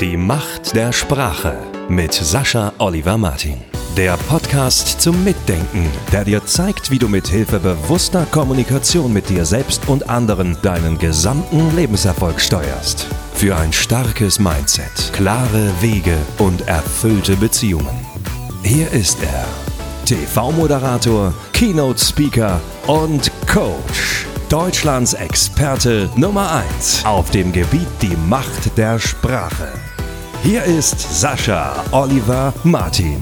Die Macht der Sprache mit Sascha Oliver Martin. Der Podcast zum Mitdenken, der dir zeigt, wie du mit Hilfe bewusster Kommunikation mit dir selbst und anderen deinen gesamten Lebenserfolg steuerst. Für ein starkes Mindset, klare Wege und erfüllte Beziehungen. Hier ist er, TV-Moderator, Keynote-Speaker und Coach. Deutschlands Experte Nummer 1 auf dem Gebiet die Macht der Sprache. Hier ist Sascha Oliver Martin.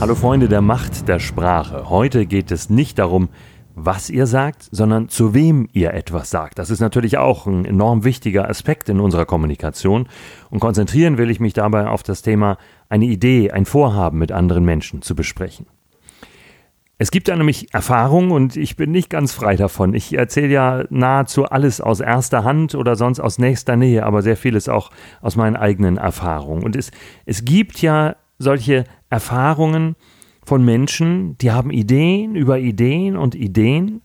Hallo Freunde der Macht der Sprache. Heute geht es nicht darum, was ihr sagt, sondern zu wem ihr etwas sagt. Das ist natürlich auch ein enorm wichtiger Aspekt in unserer Kommunikation. Und konzentrieren will ich mich dabei auf das Thema, eine Idee, ein Vorhaben mit anderen Menschen zu besprechen. Es gibt da nämlich Erfahrungen und ich bin nicht ganz frei davon. Ich erzähle ja nahezu alles aus erster Hand oder sonst aus nächster Nähe, aber sehr vieles auch aus meinen eigenen Erfahrungen. Und es, es gibt ja solche Erfahrungen von Menschen, die haben Ideen über Ideen und Ideen,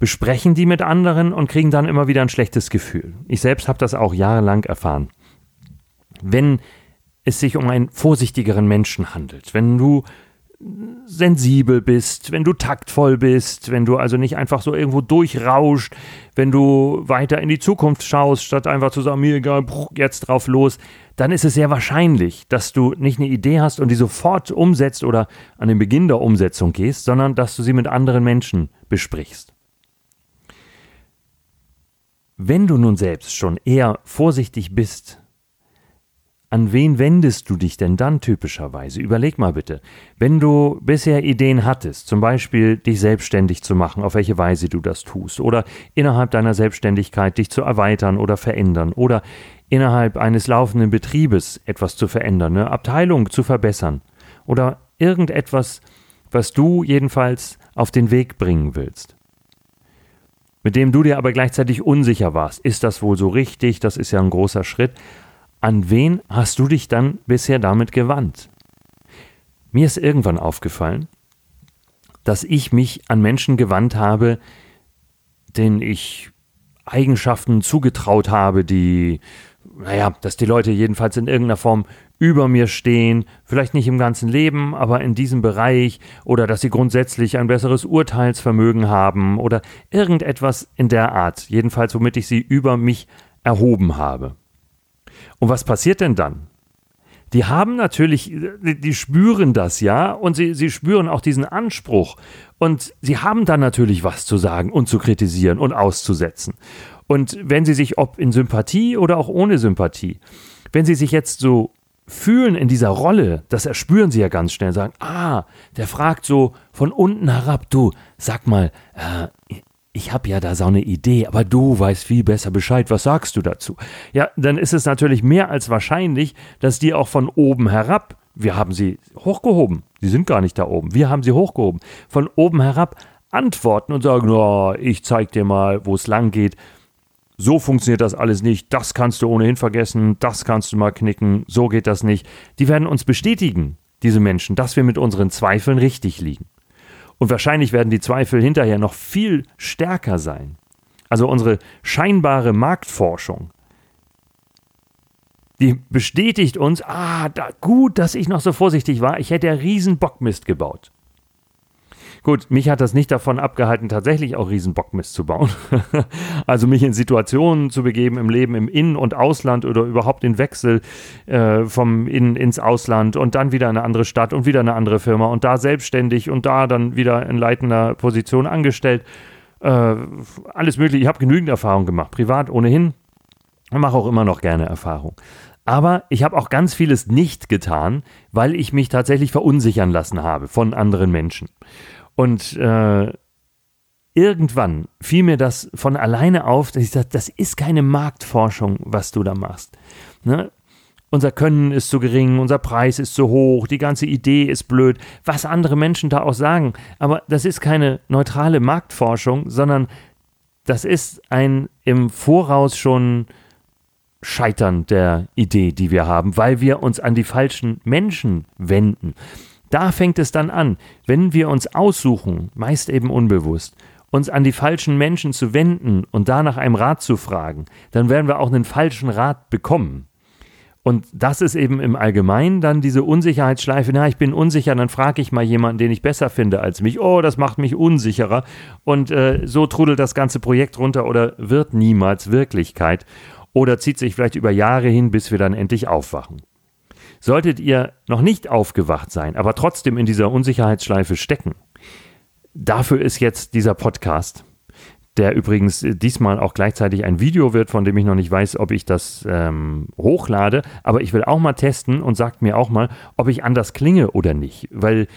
besprechen die mit anderen und kriegen dann immer wieder ein schlechtes Gefühl. Ich selbst habe das auch jahrelang erfahren. Wenn es sich um einen vorsichtigeren Menschen handelt, wenn du sensibel bist, wenn du taktvoll bist, wenn du also nicht einfach so irgendwo durchrauscht, wenn du weiter in die Zukunft schaust, statt einfach zu sagen, mir egal, jetzt drauf los, dann ist es sehr wahrscheinlich, dass du nicht eine Idee hast und die sofort umsetzt oder an den Beginn der Umsetzung gehst, sondern dass du sie mit anderen Menschen besprichst. Wenn du nun selbst schon eher vorsichtig bist, an wen wendest du dich denn dann typischerweise? Überleg mal bitte. Wenn du bisher Ideen hattest, zum Beispiel dich selbstständig zu machen, auf welche Weise du das tust, oder innerhalb deiner Selbstständigkeit dich zu erweitern oder verändern, oder innerhalb eines laufenden Betriebes etwas zu verändern, eine Abteilung zu verbessern, oder irgendetwas, was du jedenfalls auf den Weg bringen willst mit dem du dir aber gleichzeitig unsicher warst. Ist das wohl so richtig? Das ist ja ein großer Schritt. An wen hast du dich dann bisher damit gewandt? Mir ist irgendwann aufgefallen, dass ich mich an Menschen gewandt habe, denen ich Eigenschaften zugetraut habe, die, naja, dass die Leute jedenfalls in irgendeiner Form über mir stehen, vielleicht nicht im ganzen Leben, aber in diesem Bereich, oder dass sie grundsätzlich ein besseres Urteilsvermögen haben, oder irgendetwas in der Art, jedenfalls womit ich sie über mich erhoben habe. Und was passiert denn dann? Die haben natürlich, die spüren das ja und sie, sie spüren auch diesen Anspruch. Und sie haben dann natürlich was zu sagen und zu kritisieren und auszusetzen. Und wenn sie sich, ob in Sympathie oder auch ohne Sympathie, wenn sie sich jetzt so fühlen in dieser Rolle, das erspüren sie ja ganz schnell, sagen, ah, der fragt so von unten herab, du, sag mal, äh, ich habe ja da so eine Idee, aber du weißt viel besser Bescheid, was sagst du dazu? Ja, dann ist es natürlich mehr als wahrscheinlich, dass die auch von oben herab, wir haben sie hochgehoben, die sind gar nicht da oben, wir haben sie hochgehoben, von oben herab antworten und sagen, oh, ich zeig dir mal, wo es lang geht. So funktioniert das alles nicht, das kannst du ohnehin vergessen, das kannst du mal knicken, so geht das nicht. Die werden uns bestätigen, diese Menschen, dass wir mit unseren Zweifeln richtig liegen. Und wahrscheinlich werden die Zweifel hinterher noch viel stärker sein. Also unsere scheinbare Marktforschung, die bestätigt uns, ah, da, gut, dass ich noch so vorsichtig war, ich hätte ja riesen Bockmist gebaut. Gut, mich hat das nicht davon abgehalten, tatsächlich auch Riesenbockmist zu bauen. also mich in Situationen zu begeben im Leben im In- und Ausland oder überhaupt den Wechsel äh, vom In- ins Ausland und dann wieder in eine andere Stadt und wieder eine andere Firma und da selbstständig und da dann wieder in leitender Position angestellt. Äh, alles mögliche. Ich habe genügend Erfahrung gemacht, privat ohnehin. Mache auch immer noch gerne Erfahrung. Aber ich habe auch ganz vieles nicht getan, weil ich mich tatsächlich verunsichern lassen habe von anderen Menschen. Und äh, irgendwann fiel mir das von alleine auf, dass ich sagte, das ist keine Marktforschung, was du da machst. Ne? Unser Können ist zu gering, unser Preis ist zu hoch, die ganze Idee ist blöd, was andere Menschen da auch sagen. Aber das ist keine neutrale Marktforschung, sondern das ist ein im Voraus schon Scheitern der Idee, die wir haben, weil wir uns an die falschen Menschen wenden. Da fängt es dann an, wenn wir uns aussuchen, meist eben unbewusst, uns an die falschen Menschen zu wenden und da nach einem Rat zu fragen, dann werden wir auch einen falschen Rat bekommen. Und das ist eben im Allgemeinen dann diese Unsicherheitsschleife. Na, ich bin unsicher, dann frage ich mal jemanden, den ich besser finde als mich. Oh, das macht mich unsicherer. Und äh, so trudelt das ganze Projekt runter oder wird niemals Wirklichkeit. Oder zieht sich vielleicht über Jahre hin, bis wir dann endlich aufwachen. Solltet ihr noch nicht aufgewacht sein, aber trotzdem in dieser Unsicherheitsschleife stecken, dafür ist jetzt dieser Podcast der übrigens diesmal auch gleichzeitig ein Video wird, von dem ich noch nicht weiß, ob ich das ähm, hochlade. Aber ich will auch mal testen und sagt mir auch mal, ob ich anders klinge oder nicht. Weil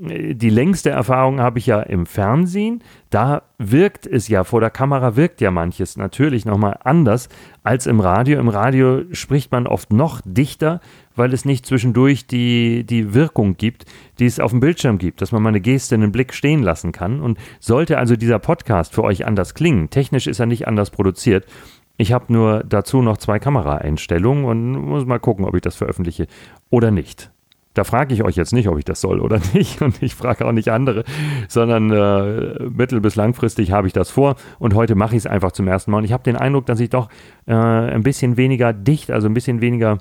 die längste Erfahrung habe ich ja im Fernsehen. Da wirkt es ja, vor der Kamera wirkt ja manches natürlich nochmal anders als im Radio. Im Radio spricht man oft noch dichter, weil es nicht zwischendurch die, die Wirkung gibt, die es auf dem Bildschirm gibt, dass man mal eine Geste, einen Blick stehen lassen kann. Und sollte also dieser Podcast für euch anders klingen, technisch ist er nicht anders produziert, ich habe nur dazu noch zwei Kameraeinstellungen und muss mal gucken, ob ich das veröffentliche oder nicht. Da frage ich euch jetzt nicht, ob ich das soll oder nicht. Und ich frage auch nicht andere, sondern äh, mittel- bis langfristig habe ich das vor. Und heute mache ich es einfach zum ersten Mal. Und ich habe den Eindruck, dass ich doch äh, ein bisschen weniger dicht, also ein bisschen weniger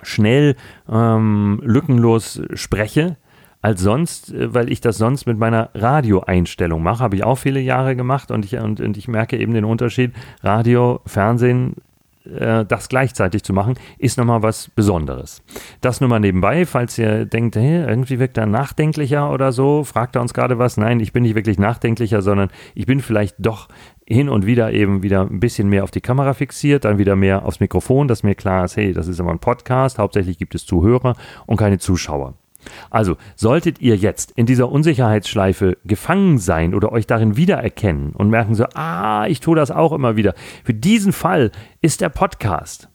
schnell, ähm, lückenlos spreche als sonst, äh, weil ich das sonst mit meiner Radioeinstellung mache. Habe ich auch viele Jahre gemacht und ich, und, und ich merke eben den Unterschied. Radio, Fernsehen äh, das gleichzeitig zu machen, ist nochmal was Besonderes. Das nur mal nebenbei, falls ihr denkt, hey, irgendwie wirkt er nachdenklicher oder so, fragt er uns gerade was. Nein, ich bin nicht wirklich nachdenklicher, sondern ich bin vielleicht doch hin und wieder eben wieder ein bisschen mehr auf die Kamera fixiert, dann wieder mehr aufs Mikrofon, dass mir klar ist, hey, das ist aber ein Podcast, hauptsächlich gibt es Zuhörer und keine Zuschauer. Also, solltet ihr jetzt in dieser Unsicherheitsschleife gefangen sein oder euch darin wiedererkennen und merken so, ah, ich tue das auch immer wieder. Für diesen Fall ist der Podcast.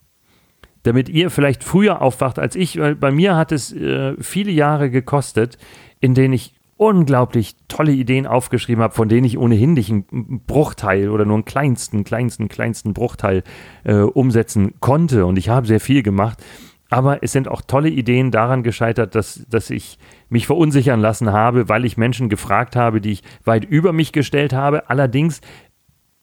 Damit ihr vielleicht früher aufwacht als ich, weil bei mir hat es äh, viele Jahre gekostet, in denen ich unglaublich tolle Ideen aufgeschrieben habe, von denen ich ohnehin nicht einen Bruchteil oder nur einen kleinsten, kleinsten, kleinsten Bruchteil äh, umsetzen konnte. Und ich habe sehr viel gemacht. Aber es sind auch tolle Ideen daran gescheitert, dass, dass ich mich verunsichern lassen habe, weil ich Menschen gefragt habe, die ich weit über mich gestellt habe. Allerdings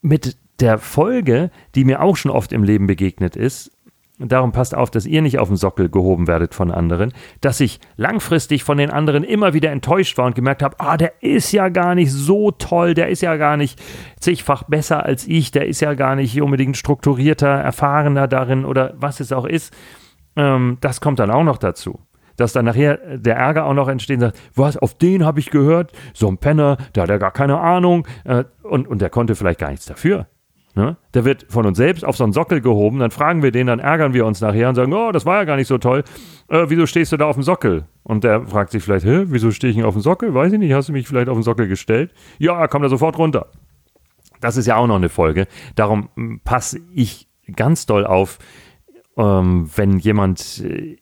mit der Folge, die mir auch schon oft im Leben begegnet ist, darum passt auf, dass ihr nicht auf den Sockel gehoben werdet von anderen, dass ich langfristig von den anderen immer wieder enttäuscht war und gemerkt habe, ah, der ist ja gar nicht so toll, der ist ja gar nicht zigfach besser als ich, der ist ja gar nicht unbedingt strukturierter, erfahrener darin oder was es auch ist ähm, das kommt dann auch noch dazu. Dass dann nachher der Ärger auch noch entsteht sagt, was, auf den habe ich gehört, so ein Penner, der hat ja gar keine Ahnung äh, und, und der konnte vielleicht gar nichts dafür. Ne? Der wird von uns selbst auf so einen Sockel gehoben, dann fragen wir den, dann ärgern wir uns nachher und sagen, oh, das war ja gar nicht so toll. Äh, wieso stehst du da auf dem Sockel? Und der fragt sich vielleicht, hä, wieso stehe ich denn auf dem Sockel? Weiß ich nicht, hast du mich vielleicht auf den Sockel gestellt? Ja, komm da sofort runter. Das ist ja auch noch eine Folge. Darum hm, passe ich ganz doll auf, ähm, wenn jemand äh,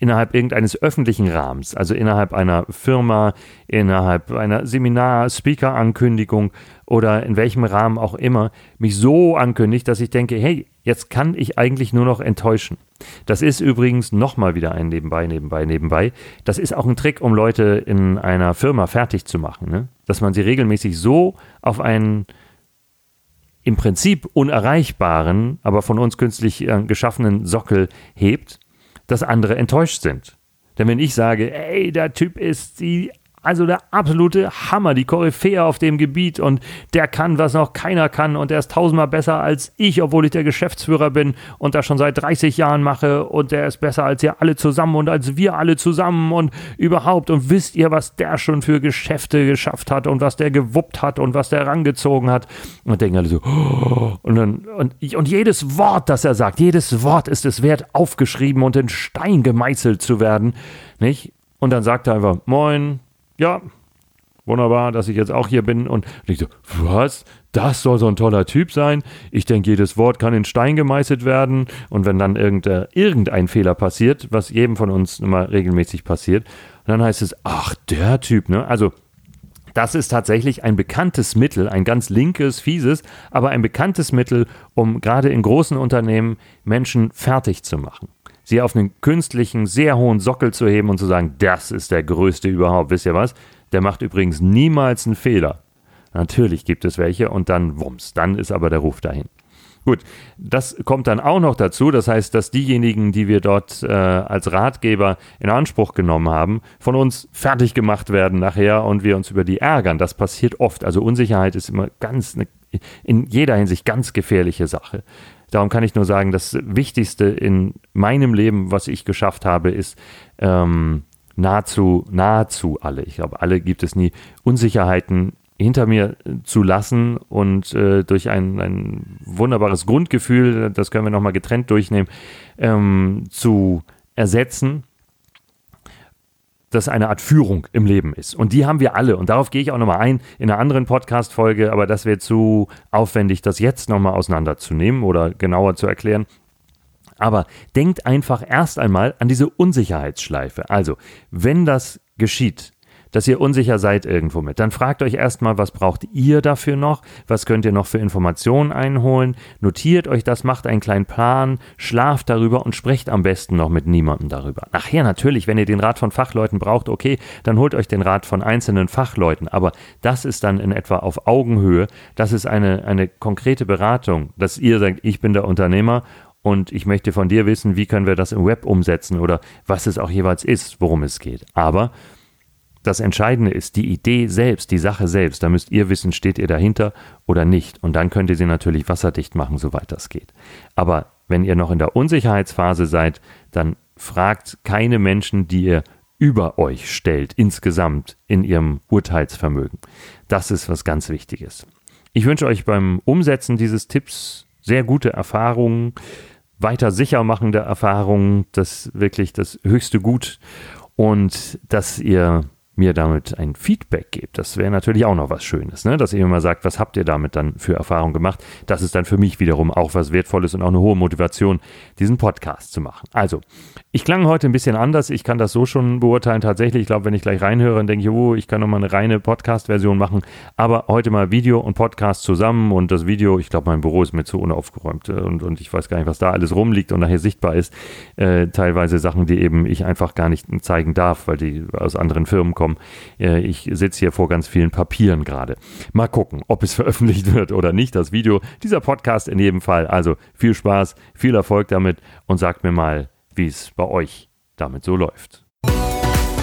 innerhalb irgendeines öffentlichen Rahmens, also innerhalb einer Firma, innerhalb einer Seminar-Speaker-Ankündigung oder in welchem Rahmen auch immer, mich so ankündigt, dass ich denke, hey, jetzt kann ich eigentlich nur noch enttäuschen. Das ist übrigens nochmal wieder ein Nebenbei, Nebenbei, Nebenbei. Das ist auch ein Trick, um Leute in einer Firma fertig zu machen, ne? dass man sie regelmäßig so auf einen im Prinzip unerreichbaren, aber von uns künstlich äh, geschaffenen Sockel hebt, dass andere enttäuscht sind. Denn wenn ich sage, ey, der Typ ist die also der absolute Hammer, die Koryphäe auf dem Gebiet. Und der kann, was noch keiner kann. Und der ist tausendmal besser als ich, obwohl ich der Geschäftsführer bin und das schon seit 30 Jahren mache. Und der ist besser als ihr alle zusammen und als wir alle zusammen. Und überhaupt und wisst ihr, was der schon für Geschäfte geschafft hat und was der gewuppt hat und was der rangezogen hat? Und denken alle so oh, und dann und, und jedes Wort, das er sagt, jedes Wort ist es wert aufgeschrieben und in Stein gemeißelt zu werden, nicht? Und dann sagt er einfach, moin, ja, wunderbar, dass ich jetzt auch hier bin. Und ich so, was? Das soll so ein toller Typ sein. Ich denke, jedes Wort kann in Stein gemeißelt werden. Und wenn dann irgendein, irgendein Fehler passiert, was jedem von uns immer regelmäßig passiert, dann heißt es, ach, der Typ, ne? Also, das ist tatsächlich ein bekanntes Mittel, ein ganz linkes, fieses, aber ein bekanntes Mittel, um gerade in großen Unternehmen Menschen fertig zu machen sie auf einen künstlichen, sehr hohen Sockel zu heben und zu sagen, das ist der größte überhaupt. Wisst ihr was? Der macht übrigens niemals einen Fehler. Natürlich gibt es welche und dann wumms, dann ist aber der Ruf dahin. Gut, das kommt dann auch noch dazu. Das heißt, dass diejenigen, die wir dort äh, als Ratgeber in Anspruch genommen haben, von uns fertig gemacht werden nachher und wir uns über die ärgern. Das passiert oft. Also Unsicherheit ist immer ganz eine, in jeder Hinsicht ganz gefährliche Sache. Darum kann ich nur sagen, das Wichtigste in meinem Leben, was ich geschafft habe, ist ähm, nahezu, nahezu alle, ich glaube, alle gibt es nie, Unsicherheiten hinter mir zu lassen und äh, durch ein, ein wunderbares Grundgefühl, das können wir nochmal getrennt durchnehmen, ähm, zu ersetzen, das eine Art Führung im Leben ist. Und die haben wir alle. Und darauf gehe ich auch nochmal ein in einer anderen Podcast-Folge, aber das wäre zu aufwendig, das jetzt nochmal auseinanderzunehmen oder genauer zu erklären. Aber denkt einfach erst einmal an diese Unsicherheitsschleife. Also, wenn das geschieht, dass ihr unsicher seid irgendwo mit. Dann fragt euch erstmal, was braucht ihr dafür noch? Was könnt ihr noch für Informationen einholen? Notiert euch das, macht einen kleinen Plan, schlaft darüber und sprecht am besten noch mit niemandem darüber. Nachher natürlich, wenn ihr den Rat von Fachleuten braucht, okay, dann holt euch den Rat von einzelnen Fachleuten. Aber das ist dann in etwa auf Augenhöhe. Das ist eine, eine konkrete Beratung, dass ihr sagt, ich bin der Unternehmer und ich möchte von dir wissen, wie können wir das im Web umsetzen oder was es auch jeweils ist, worum es geht. Aber das Entscheidende ist die Idee selbst, die Sache selbst. Da müsst ihr wissen, steht ihr dahinter oder nicht. Und dann könnt ihr sie natürlich wasserdicht machen, soweit das geht. Aber wenn ihr noch in der Unsicherheitsphase seid, dann fragt keine Menschen, die ihr über euch stellt, insgesamt in ihrem Urteilsvermögen. Das ist was ganz Wichtiges. Ich wünsche euch beim Umsetzen dieses Tipps sehr gute Erfahrungen, weiter sicher machende Erfahrungen, das wirklich das höchste Gut und dass ihr mir damit ein Feedback gebt. Das wäre natürlich auch noch was Schönes, ne? dass ihr mir mal sagt, was habt ihr damit dann für Erfahrungen gemacht. Das ist dann für mich wiederum auch was Wertvolles und auch eine hohe Motivation, diesen Podcast zu machen. Also, ich klang heute ein bisschen anders. Ich kann das so schon beurteilen. Tatsächlich, ich glaube, wenn ich gleich reinhöre, dann denke ich, oh, ich kann nochmal eine reine Podcast-Version machen. Aber heute mal Video und Podcast zusammen und das Video, ich glaube, mein Büro ist mir zu unaufgeräumt äh, und, und ich weiß gar nicht, was da alles rumliegt und nachher sichtbar ist. Äh, teilweise Sachen, die eben ich einfach gar nicht zeigen darf, weil die aus anderen Firmen kommen. Äh, ich sitze hier vor ganz vielen Papieren gerade. Mal gucken, ob es veröffentlicht wird oder nicht, das Video. Dieser Podcast in jedem Fall. Also viel Spaß, viel Erfolg damit und sagt mir mal, wie es bei euch damit so läuft.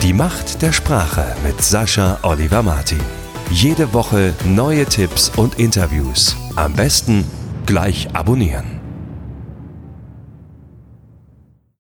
Die Macht der Sprache mit Sascha Oliver Martin. Jede Woche neue Tipps und Interviews. Am besten gleich abonnieren.